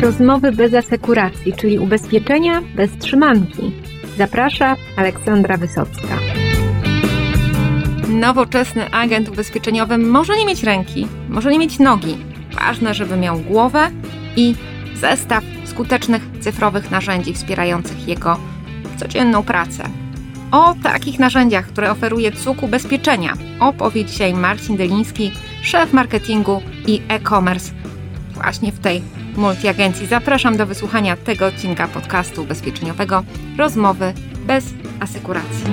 Rozmowy bez asekuracji, czyli ubezpieczenia bez trzymanki. Zaprasza Aleksandra Wysocka. Nowoczesny agent ubezpieczeniowy może nie mieć ręki, może nie mieć nogi. Ważne, żeby miał głowę i zestaw skutecznych cyfrowych narzędzi wspierających jego codzienną pracę. O takich narzędziach, które oferuje CUK Ubezpieczenia, opowie dzisiaj Marcin Deliński, szef marketingu i e-commerce właśnie w tej multiagencji. Zapraszam do wysłuchania tego odcinka podcastu ubezpieczeniowego Rozmowy bez asekuracji.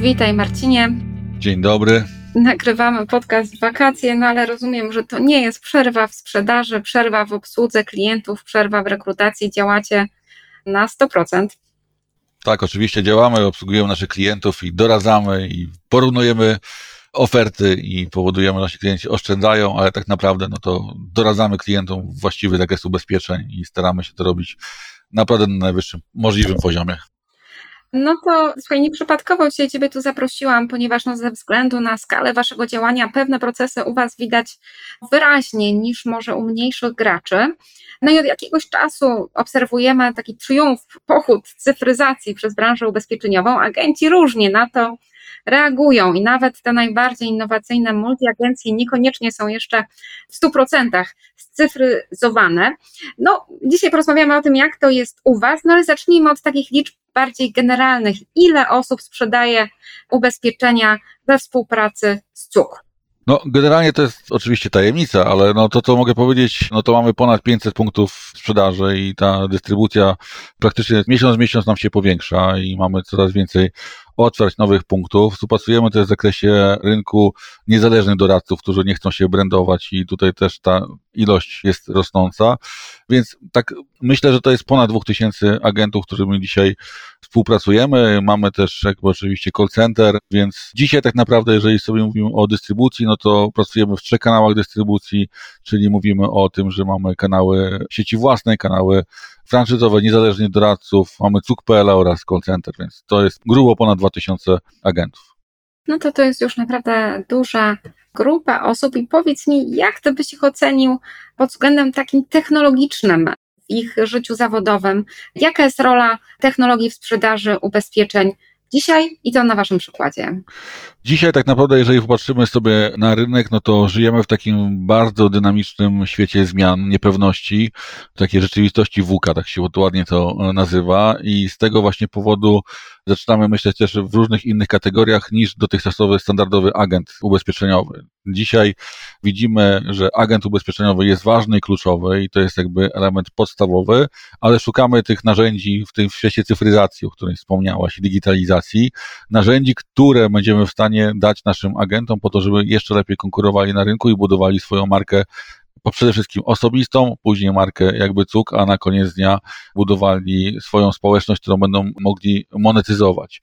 Witaj Marcinie. Dzień dobry. Nagrywamy podcast w wakacje, no ale rozumiem, że to nie jest przerwa w sprzedaży, przerwa w obsłudze klientów, przerwa w rekrutacji. Działacie na 100%. Tak, oczywiście działamy, obsługujemy naszych klientów i doradzamy i porównujemy oferty i powodujemy, że nasi klienci oszczędzają, ale tak naprawdę no to doradzamy klientom właściwy zakres ubezpieczeń i staramy się to robić naprawdę na najwyższym możliwym poziomie. No to słuchaj, nieprzypadkowo dzisiaj Ciebie tu zaprosiłam, ponieważ no ze względu na skalę Waszego działania pewne procesy u Was widać wyraźniej niż może u mniejszych graczy. No i od jakiegoś czasu obserwujemy taki triumf, pochód cyfryzacji przez branżę ubezpieczeniową. Agenci różnie na to reagują i nawet te najbardziej innowacyjne multiagencje niekoniecznie są jeszcze w 100% scyfryzowane. No, dzisiaj porozmawiamy o tym, jak to jest u Was, no ale zacznijmy od takich liczb bardziej generalnych. Ile osób sprzedaje ubezpieczenia we współpracy z CUK? No, generalnie to jest oczywiście tajemnica, ale no to, co mogę powiedzieć, no to mamy ponad 500 punktów sprzedaży i ta dystrybucja praktycznie miesiąc w miesiąc nam się powiększa i mamy coraz więcej otwarć nowych punktów. Współpracujemy też w zakresie rynku niezależnych doradców, którzy nie chcą się brandować i tutaj też ta ilość jest rosnąca. Więc tak myślę, że to jest ponad 2000 agentów, którymi dzisiaj współpracujemy. Mamy też jakby oczywiście call center, więc dzisiaj tak naprawdę, jeżeli sobie mówimy o dystrybucji, no to pracujemy w trzech kanałach dystrybucji, czyli mówimy o tym, że mamy kanały sieci własnej, kanały franczyzowe, niezależnych doradców, mamy CUK.pl oraz call center, więc to jest grubo ponad 2000 agentów. No to to jest już naprawdę duża grupa osób i powiedz mi, jak ty byś ich ocenił pod względem takim technologicznym w ich życiu zawodowym? Jaka jest rola technologii w sprzedaży ubezpieczeń dzisiaj i to na Waszym przykładzie. Dzisiaj tak naprawdę, jeżeli popatrzymy sobie na rynek, no to żyjemy w takim bardzo dynamicznym świecie zmian, niepewności, takiej rzeczywistości WUKA, tak się ładnie to nazywa i z tego właśnie powodu zaczynamy myśleć też w różnych innych kategoriach niż dotychczasowy standardowy agent ubezpieczeniowy. Dzisiaj widzimy, że agent ubezpieczeniowy jest ważny i kluczowy i to jest jakby element podstawowy, ale szukamy tych narzędzi w tym świecie cyfryzacji, o której wspomniałaś, digitalizacji, narzędzi, które będziemy w stanie dać naszym agentom po to, żeby jeszcze lepiej konkurowali na rynku i budowali swoją markę po przede wszystkim osobistą, później markę jakby cuk, a na koniec dnia budowali swoją społeczność, którą będą mogli monetyzować.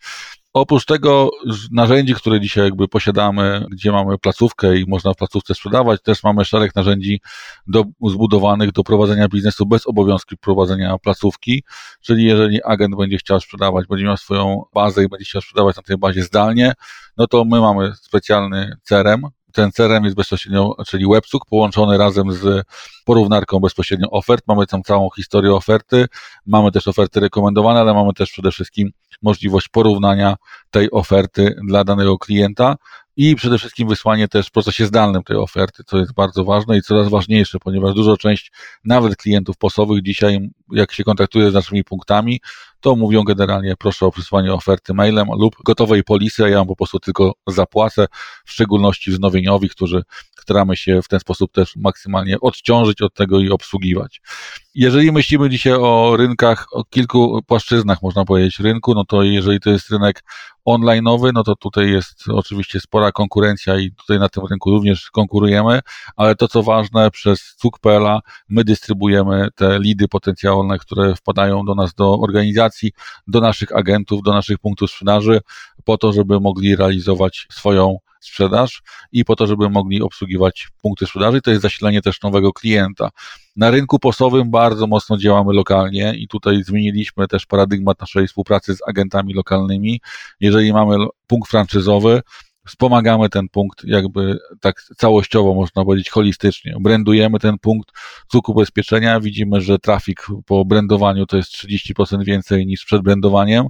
Oprócz tego narzędzi, które dzisiaj jakby posiadamy, gdzie mamy placówkę i można w placówce sprzedawać, też mamy szereg narzędzi do, zbudowanych do prowadzenia biznesu bez obowiązku prowadzenia placówki, czyli jeżeli agent będzie chciał sprzedawać, będzie miał swoją bazę i będzie chciał sprzedawać na tej bazie zdalnie, no to my mamy specjalny CRM, ten jest bezpośrednio, czyli WebSUK połączony razem z porównarką bezpośrednio ofert. Mamy tam całą historię oferty, mamy też oferty rekomendowane, ale mamy też przede wszystkim możliwość porównania tej oferty dla danego klienta i przede wszystkim wysłanie też w procesie zdalnym tej oferty, co jest bardzo ważne i coraz ważniejsze, ponieważ dużo część nawet klientów posowych dzisiaj, jak się kontaktuje z naszymi punktami, to mówią generalnie proszę o przysłanie oferty mailem lub gotowej polisy, a ja wam po prostu tylko zapłacę, w szczególności wznowieniowi, którzy staramy się w ten sposób też maksymalnie odciążyć od tego i obsługiwać. Jeżeli myślimy dzisiaj o rynkach, o kilku płaszczyznach, można powiedzieć, rynku, no to jeżeli to jest rynek online'owy, no to tutaj jest oczywiście spora konkurencja i tutaj na tym rynku również konkurujemy, ale to co ważne, przez CUK.pl my dystrybuujemy te lidy potencjalne, które wpadają do nas, do organizacji, do naszych agentów, do naszych punktów sprzedaży, po to, żeby mogli realizować swoją sprzedaż i po to, żeby mogli obsługiwać punkty sprzedaży. To jest zasilanie też nowego klienta. Na rynku posowym bardzo mocno działamy lokalnie i tutaj zmieniliśmy też paradygmat naszej współpracy z agentami lokalnymi. Jeżeli mamy punkt franczyzowy, wspomagamy ten punkt jakby tak całościowo, można powiedzieć, holistycznie. Brandujemy ten punkt cuk ubezpieczenia, widzimy, że trafik po brandowaniu to jest 30% więcej niż przed brandowaniem.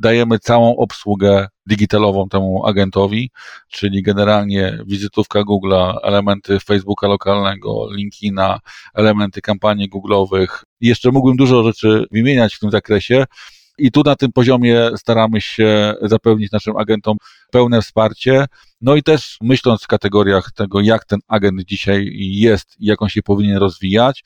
Dajemy całą obsługę digitalową temu agentowi, czyli generalnie wizytówka Google'a, elementy Facebooka lokalnego, LinkedIna, elementy kampanii Google'owych. Jeszcze mógłbym dużo rzeczy wymieniać w tym zakresie, i tu na tym poziomie staramy się zapewnić naszym agentom pełne wsparcie. No i też myśląc w kategoriach tego, jak ten agent dzisiaj jest i jak on się powinien rozwijać,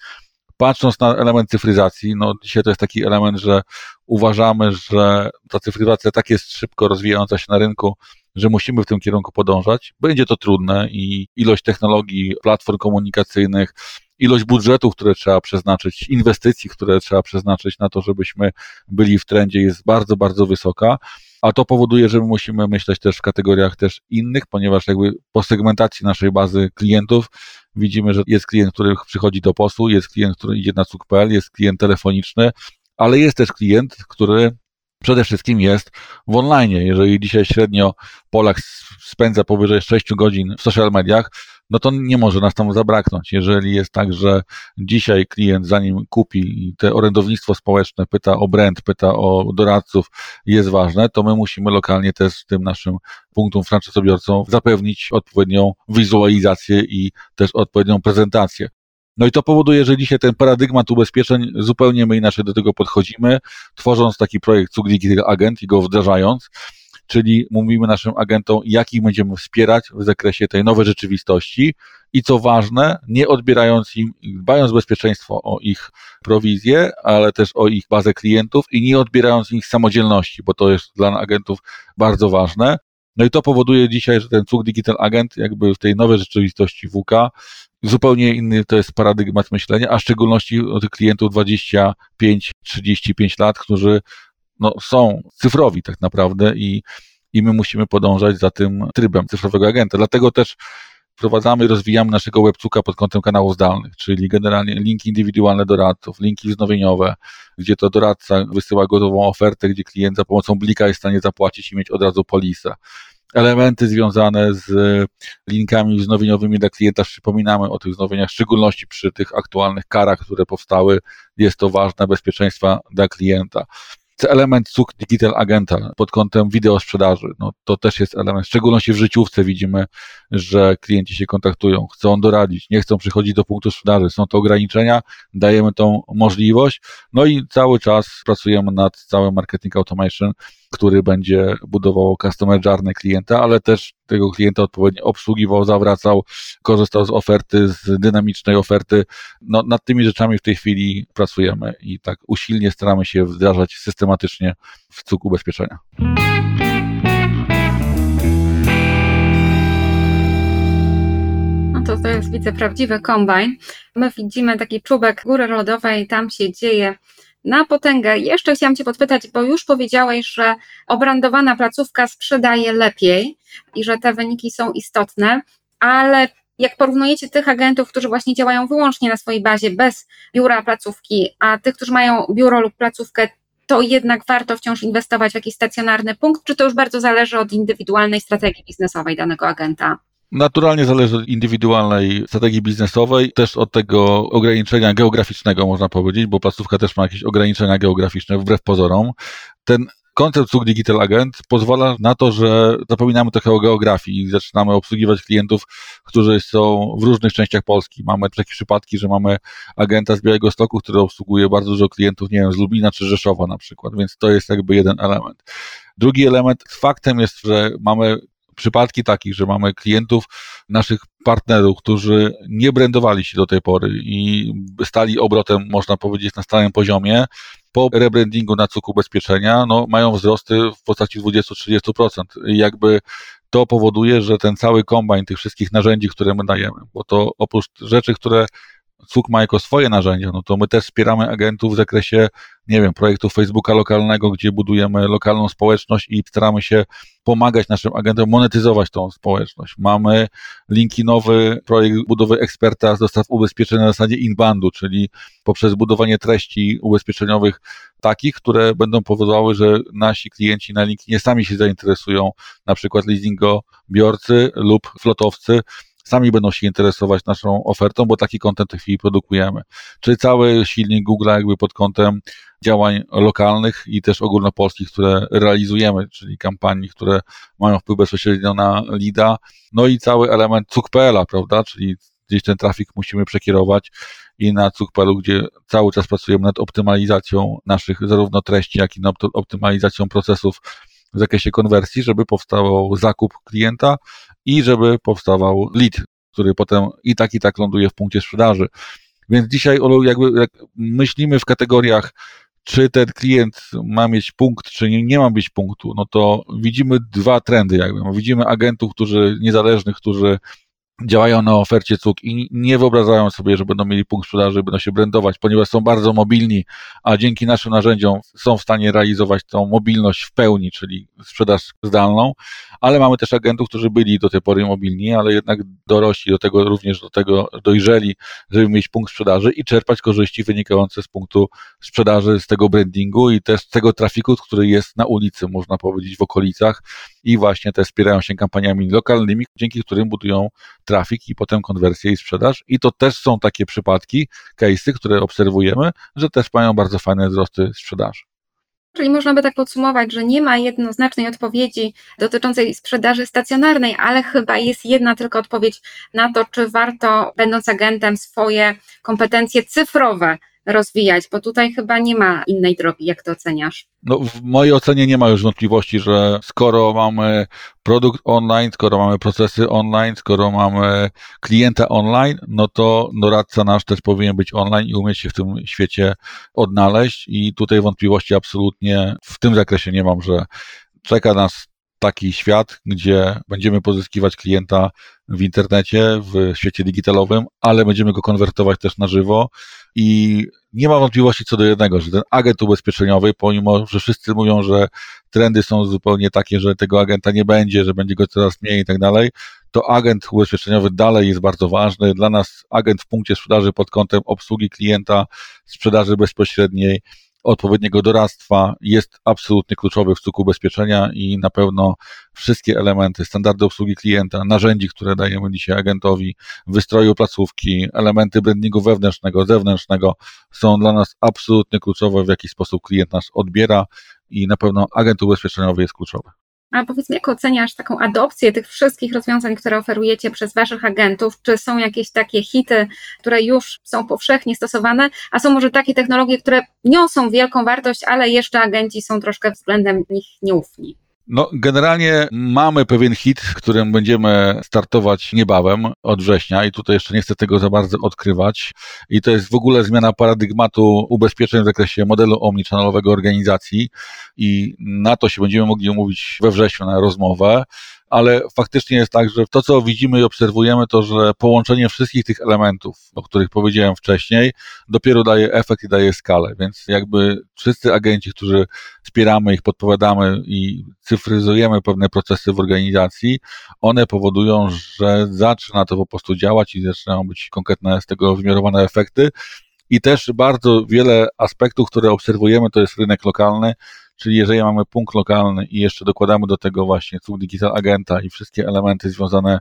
patrząc na element cyfryzacji, no dzisiaj to jest taki element, że uważamy, że ta cyfryzacja tak jest szybko rozwijająca się na rynku, że musimy w tym kierunku podążać. Będzie to trudne i ilość technologii, platform komunikacyjnych, ilość budżetów, które trzeba przeznaczyć, inwestycji, które trzeba przeznaczyć na to, żebyśmy byli w trendzie jest bardzo, bardzo wysoka, a to powoduje, że my musimy myśleć też w kategoriach też innych, ponieważ jakby po segmentacji naszej bazy klientów widzimy, że jest klient, który przychodzi do posłu, jest klient, który idzie na cuk.pl, jest klient telefoniczny, ale jest też klient, który przede wszystkim jest w online. Jeżeli dzisiaj średnio Polak spędza powyżej 6 godzin w social mediach, no to nie może nas tam zabraknąć. Jeżeli jest tak, że dzisiaj klient zanim kupi te orędownictwo społeczne, pyta o brand, pyta o doradców, jest ważne, to my musimy lokalnie też tym naszym punktom franczyzobiorcom zapewnić odpowiednią wizualizację i też odpowiednią prezentację. No i to powoduje, że dzisiaj ten paradygmat ubezpieczeń zupełnie my inaczej do tego podchodzimy, tworząc taki projekt Cuk Digital Agent i go wdrażając czyli mówimy naszym agentom, jak ich będziemy wspierać w zakresie tej nowej rzeczywistości i co ważne, nie odbierając im, dbając bezpieczeństwo o ich prowizję, ale też o ich bazę klientów i nie odbierając im samodzielności, bo to jest dla agentów bardzo ważne. No i to powoduje dzisiaj, że ten CUK Digital Agent jakby w tej nowej rzeczywistości WK zupełnie inny to jest paradygmat myślenia, a w szczególności o tych klientów 25-35 lat, którzy no, są cyfrowi tak naprawdę i, i my musimy podążać za tym trybem cyfrowego agenta. Dlatego też wprowadzamy i rozwijamy naszego webcuka pod kątem kanałów zdalnych, czyli generalnie linki indywidualne doradców, linki wznowieniowe, gdzie to doradca wysyła gotową ofertę, gdzie klient za pomocą blika jest w stanie zapłacić i mieć od razu polisę. Elementy związane z linkami wznowieniowymi dla klienta, przypominamy o tych wznowieniach, w szczególności przy tych aktualnych karach, które powstały, jest to ważne bezpieczeństwa dla klienta element SUK Digital Agenta pod kątem wideo sprzedaży. No, to też jest element, w szczególności w życiówce widzimy, że klienci się kontaktują, chcą doradzić, nie chcą przychodzić do punktu sprzedaży. Są to ograniczenia, dajemy tą możliwość. No i cały czas pracujemy nad całym marketing automation, który będzie budował customer journey klienta, ale też tego klienta odpowiednio obsługiwał, zawracał, korzystał z oferty, z dynamicznej oferty. No, nad tymi rzeczami w tej chwili pracujemy i tak usilnie staramy się wdrażać systematycznie w cuk ubezpieczenia. No to to jest, widzę, prawdziwy kombajn. My widzimy taki czubek góry lodowej, tam się dzieje na potęgę. Jeszcze chciałam Cię podpytać, bo już powiedziałeś, że obrandowana placówka sprzedaje lepiej i że te wyniki są istotne, ale jak porównujecie tych agentów, którzy właśnie działają wyłącznie na swojej bazie, bez biura placówki, a tych, którzy mają biuro lub placówkę, to jednak warto wciąż inwestować w jakiś stacjonarny punkt, czy to już bardzo zależy od indywidualnej strategii biznesowej danego agenta? Naturalnie zależy od indywidualnej strategii biznesowej, też od tego ograniczenia geograficznego, można powiedzieć, bo placówka też ma jakieś ograniczenia geograficzne, wbrew pozorom. Ten koncept Suk Digital Agent pozwala na to, że zapominamy trochę o geografii i zaczynamy obsługiwać klientów, którzy są w różnych częściach Polski. Mamy takie przypadki, że mamy agenta z Białego Stoku, który obsługuje bardzo dużo klientów, nie wiem, z Lublina czy Rzeszowa na przykład, więc to jest jakby jeden element. Drugi element, faktem jest, że mamy przypadki takich, że mamy klientów, naszych partnerów, którzy nie brandowali się do tej pory i stali obrotem, można powiedzieć, na stałym poziomie, po rebrandingu na cuk ubezpieczenia, no, mają wzrosty w postaci 20-30%. I jakby to powoduje, że ten cały kombajn tych wszystkich narzędzi, które my dajemy, bo to oprócz rzeczy, które CUK ma jako swoje narzędzia, no to my też wspieramy agentów w zakresie, nie wiem, projektu Facebooka lokalnego, gdzie budujemy lokalną społeczność i staramy się pomagać naszym agentom monetyzować tą społeczność. Mamy linki nowy projekt budowy eksperta z dostaw ubezpieczeń na zasadzie inbandu, czyli poprzez budowanie treści ubezpieczeniowych takich, które będą powodowały, że nasi klienci na nie sami się zainteresują, na przykład leasingobiorcy lub flotowcy, sami będą się interesować naszą ofertą, bo taki kontent w tej chwili produkujemy. Czyli cały silnik Google jakby pod kątem działań lokalnych i też ogólnopolskich, które realizujemy, czyli kampanii, które mają wpływ bezpośrednio na LIDA, no i cały element cuk.pl, prawda, czyli gdzieś ten trafik musimy przekierować i na cuk.pl, gdzie cały czas pracujemy nad optymalizacją naszych zarówno treści, jak i nad optymalizacją procesów w zakresie konwersji, żeby powstał zakup klienta i żeby powstawał lead, który potem i tak, i tak ląduje w punkcie sprzedaży. Więc dzisiaj jakby jak myślimy w kategoriach, czy ten klient ma mieć punkt, czy nie, nie ma mieć punktu, no to widzimy dwa trendy jakby. Widzimy agentów, którzy niezależnych, którzy działają na ofercie cuk i nie wyobrażają sobie, że będą mieli punkt sprzedaży, będą się brandować, ponieważ są bardzo mobilni, a dzięki naszym narzędziom są w stanie realizować tą mobilność w pełni, czyli sprzedaż zdalną, ale mamy też agentów, którzy byli do tej pory mobilni, ale jednak dorośli do tego, również do tego dojrzeli, żeby mieć punkt sprzedaży i czerpać korzyści wynikające z punktu sprzedaży, z tego brandingu i też z tego trafiku, który jest na ulicy, można powiedzieć, w okolicach. I właśnie te wspierają się kampaniami lokalnymi, dzięki którym budują trafik i potem konwersję i sprzedaż. I to też są takie przypadki, case'y, które obserwujemy, że też mają bardzo fajne wzrosty sprzedaży. Czyli można by tak podsumować, że nie ma jednoznacznej odpowiedzi dotyczącej sprzedaży stacjonarnej, ale chyba jest jedna tylko odpowiedź na to, czy warto, będąc agentem, swoje kompetencje cyfrowe rozwijać, bo tutaj chyba nie ma innej drogi, jak to oceniasz. No, w mojej ocenie nie ma już wątpliwości, że skoro mamy produkt online, skoro mamy procesy online, skoro mamy klienta online, no to doradca nasz też powinien być online i umieć się w tym świecie odnaleźć i tutaj wątpliwości absolutnie w tym zakresie nie mam, że czeka nas taki świat, gdzie będziemy pozyskiwać klienta w internecie, w świecie digitalowym, ale będziemy go konwertować też na żywo i nie ma wątpliwości co do jednego, że ten agent ubezpieczeniowy, pomimo, że wszyscy mówią, że trendy są zupełnie takie, że tego agenta nie będzie, że będzie go coraz mniej i tak dalej, to agent ubezpieczeniowy dalej jest bardzo ważny. Dla nas agent w punkcie sprzedaży pod kątem obsługi klienta, sprzedaży bezpośredniej, odpowiedniego doradztwa jest absolutnie kluczowy w cuku ubezpieczenia i na pewno wszystkie elementy, standardy obsługi klienta, narzędzi, które dajemy dzisiaj agentowi, wystroju placówki, elementy brandingu wewnętrznego, zewnętrznego są dla nas absolutnie kluczowe, w jaki sposób klient nas odbiera i na pewno agent ubezpieczeniowy jest kluczowy. A powiedz mi, jak oceniasz taką adopcję tych wszystkich rozwiązań, które oferujecie przez Waszych agentów? Czy są jakieś takie hity, które już są powszechnie stosowane, a są może takie technologie, które niosą wielką wartość, ale jeszcze agenci są troszkę względem nich nieufni? No, generalnie mamy pewien hit, którym będziemy startować niebawem od września i tutaj jeszcze nie chcę tego za bardzo odkrywać. I to jest w ogóle zmiana paradygmatu ubezpieczeń w zakresie modelu omnichannelowego organizacji i na to się będziemy mogli umówić we wrześniu na rozmowę ale faktycznie jest tak, że to, co widzimy i obserwujemy, to, że połączenie wszystkich tych elementów, o których powiedziałem wcześniej, dopiero daje efekt i daje skalę. Więc jakby wszyscy agenci, którzy wspieramy ich, podpowiadamy i cyfryzujemy pewne procesy w organizacji, one powodują, że zaczyna to po prostu działać i zaczynają być konkretne z tego wymiarowane efekty. I też bardzo wiele aspektów, które obserwujemy, to jest rynek lokalny, Czyli jeżeli mamy punkt lokalny i jeszcze dokładamy do tego właśnie cud Digital Agenta i wszystkie elementy związane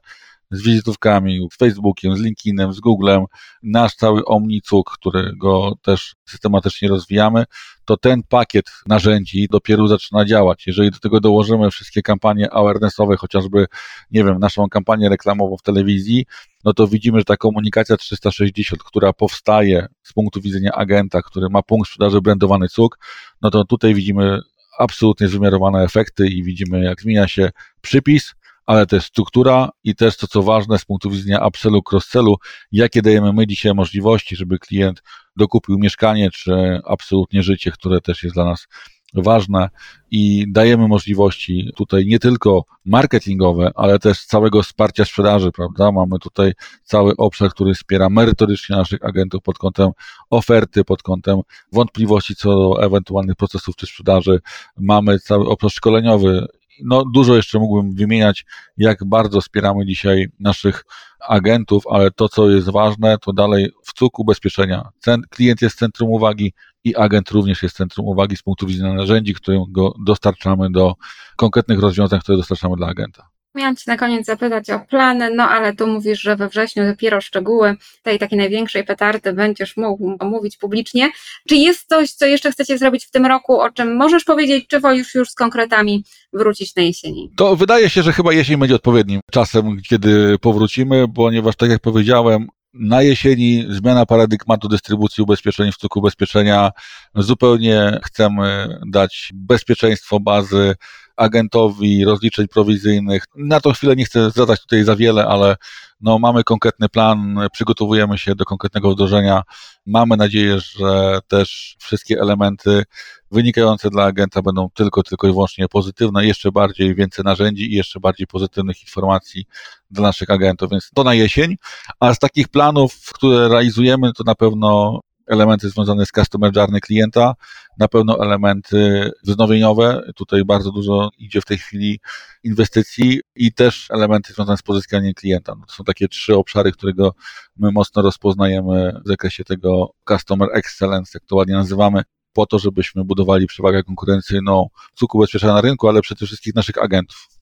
z wizytówkami, z Facebookiem, z LinkedInem, z Googlem, nasz cały OmniCuk, którego też systematycznie rozwijamy, to ten pakiet narzędzi dopiero zaczyna działać. Jeżeli do tego dołożymy wszystkie kampanie awarenessowe, chociażby, nie wiem, naszą kampanię reklamową w telewizji, no to widzimy, że ta komunikacja 360, która powstaje z punktu widzenia agenta, który ma punkt sprzedaży brandowany cuk, no to tutaj widzimy absolutnie wymiarowane efekty i widzimy, jak zmienia się przypis, ale też struktura i też to, co ważne z punktu widzenia upsellu, cross-sellu, jakie dajemy my dzisiaj możliwości, żeby klient dokupił mieszkanie, czy absolutnie życie, które też jest dla nas ważne i dajemy możliwości tutaj nie tylko marketingowe, ale też całego wsparcia sprzedaży, prawda? Mamy tutaj cały obszar, który wspiera merytorycznie naszych agentów pod kątem oferty, pod kątem wątpliwości co do ewentualnych procesów czy sprzedaży. Mamy cały obszar szkoleniowy. No, dużo jeszcze mógłbym wymieniać, jak bardzo wspieramy dzisiaj naszych agentów, ale to, co jest ważne, to dalej w cuku ubezpieczenia. Klient jest centrum uwagi, i agent również jest centrum uwagi z punktu widzenia narzędzi, które go dostarczamy do konkretnych rozwiązań, które dostarczamy dla agenta. Miałam Cię na koniec zapytać o plany, no ale tu mówisz, że we wrześniu dopiero szczegóły tej takiej największej petardy będziesz mógł omówić publicznie. Czy jest coś, co jeszcze chcecie zrobić w tym roku, o czym możesz powiedzieć, czy wolisz już z konkretami wrócić na jesieni? To wydaje się, że chyba jesień będzie odpowiednim czasem, kiedy powrócimy, ponieważ tak jak powiedziałem, na jesieni zmiana paradygmatu dystrybucji ubezpieczeń w cyklu ubezpieczenia. Zupełnie chcemy dać bezpieczeństwo bazy agentowi rozliczeń prowizyjnych. Na tą chwilę nie chcę zadać tutaj za wiele, ale no, mamy konkretny plan, przygotowujemy się do konkretnego wdrożenia. Mamy nadzieję, że też wszystkie elementy wynikające dla agenta będą tylko, tylko i wyłącznie pozytywne, jeszcze bardziej więcej narzędzi i jeszcze bardziej pozytywnych informacji dla naszych agentów, więc to na jesień. A z takich planów, które realizujemy, to na pewno elementy związane z customer journey klienta, na pewno elementy wznowieniowe. Tutaj bardzo dużo idzie w tej chwili inwestycji i też elementy związane z pozyskaniem klienta. No to są takie trzy obszary, którego my mocno rozpoznajemy w zakresie tego customer excellence, jak to ładnie nazywamy, po to, żebyśmy budowali przewagę konkurencyjną cukru ubezpieczenia na rynku, ale przede wszystkim naszych agentów.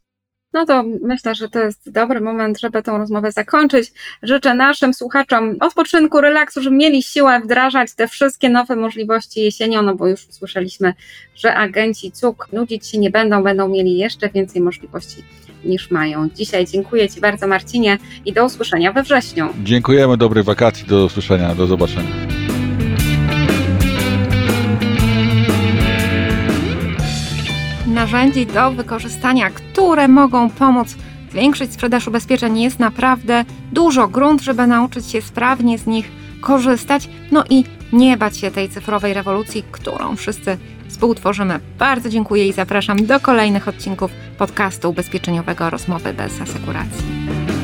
No to myślę, że to jest dobry moment, żeby tą rozmowę zakończyć. Życzę naszym słuchaczom odpoczynku, relaksu, żeby mieli siłę wdrażać te wszystkie nowe możliwości jesienią, no bo już usłyszeliśmy, że agenci CUK nudzić się nie będą, będą mieli jeszcze więcej możliwości niż mają. Dzisiaj dziękuję Ci bardzo Marcinie i do usłyszenia we wrześniu. Dziękujemy, dobrych wakacji, do usłyszenia, do zobaczenia. Narzędzi do wykorzystania, które mogą pomóc zwiększyć sprzedaż ubezpieczeń jest naprawdę dużo. Grunt, żeby nauczyć się sprawnie z nich korzystać, no i nie bać się tej cyfrowej rewolucji, którą wszyscy współtworzymy. Bardzo dziękuję i zapraszam do kolejnych odcinków podcastu ubezpieczeniowego Rozmowy bez asekuracji.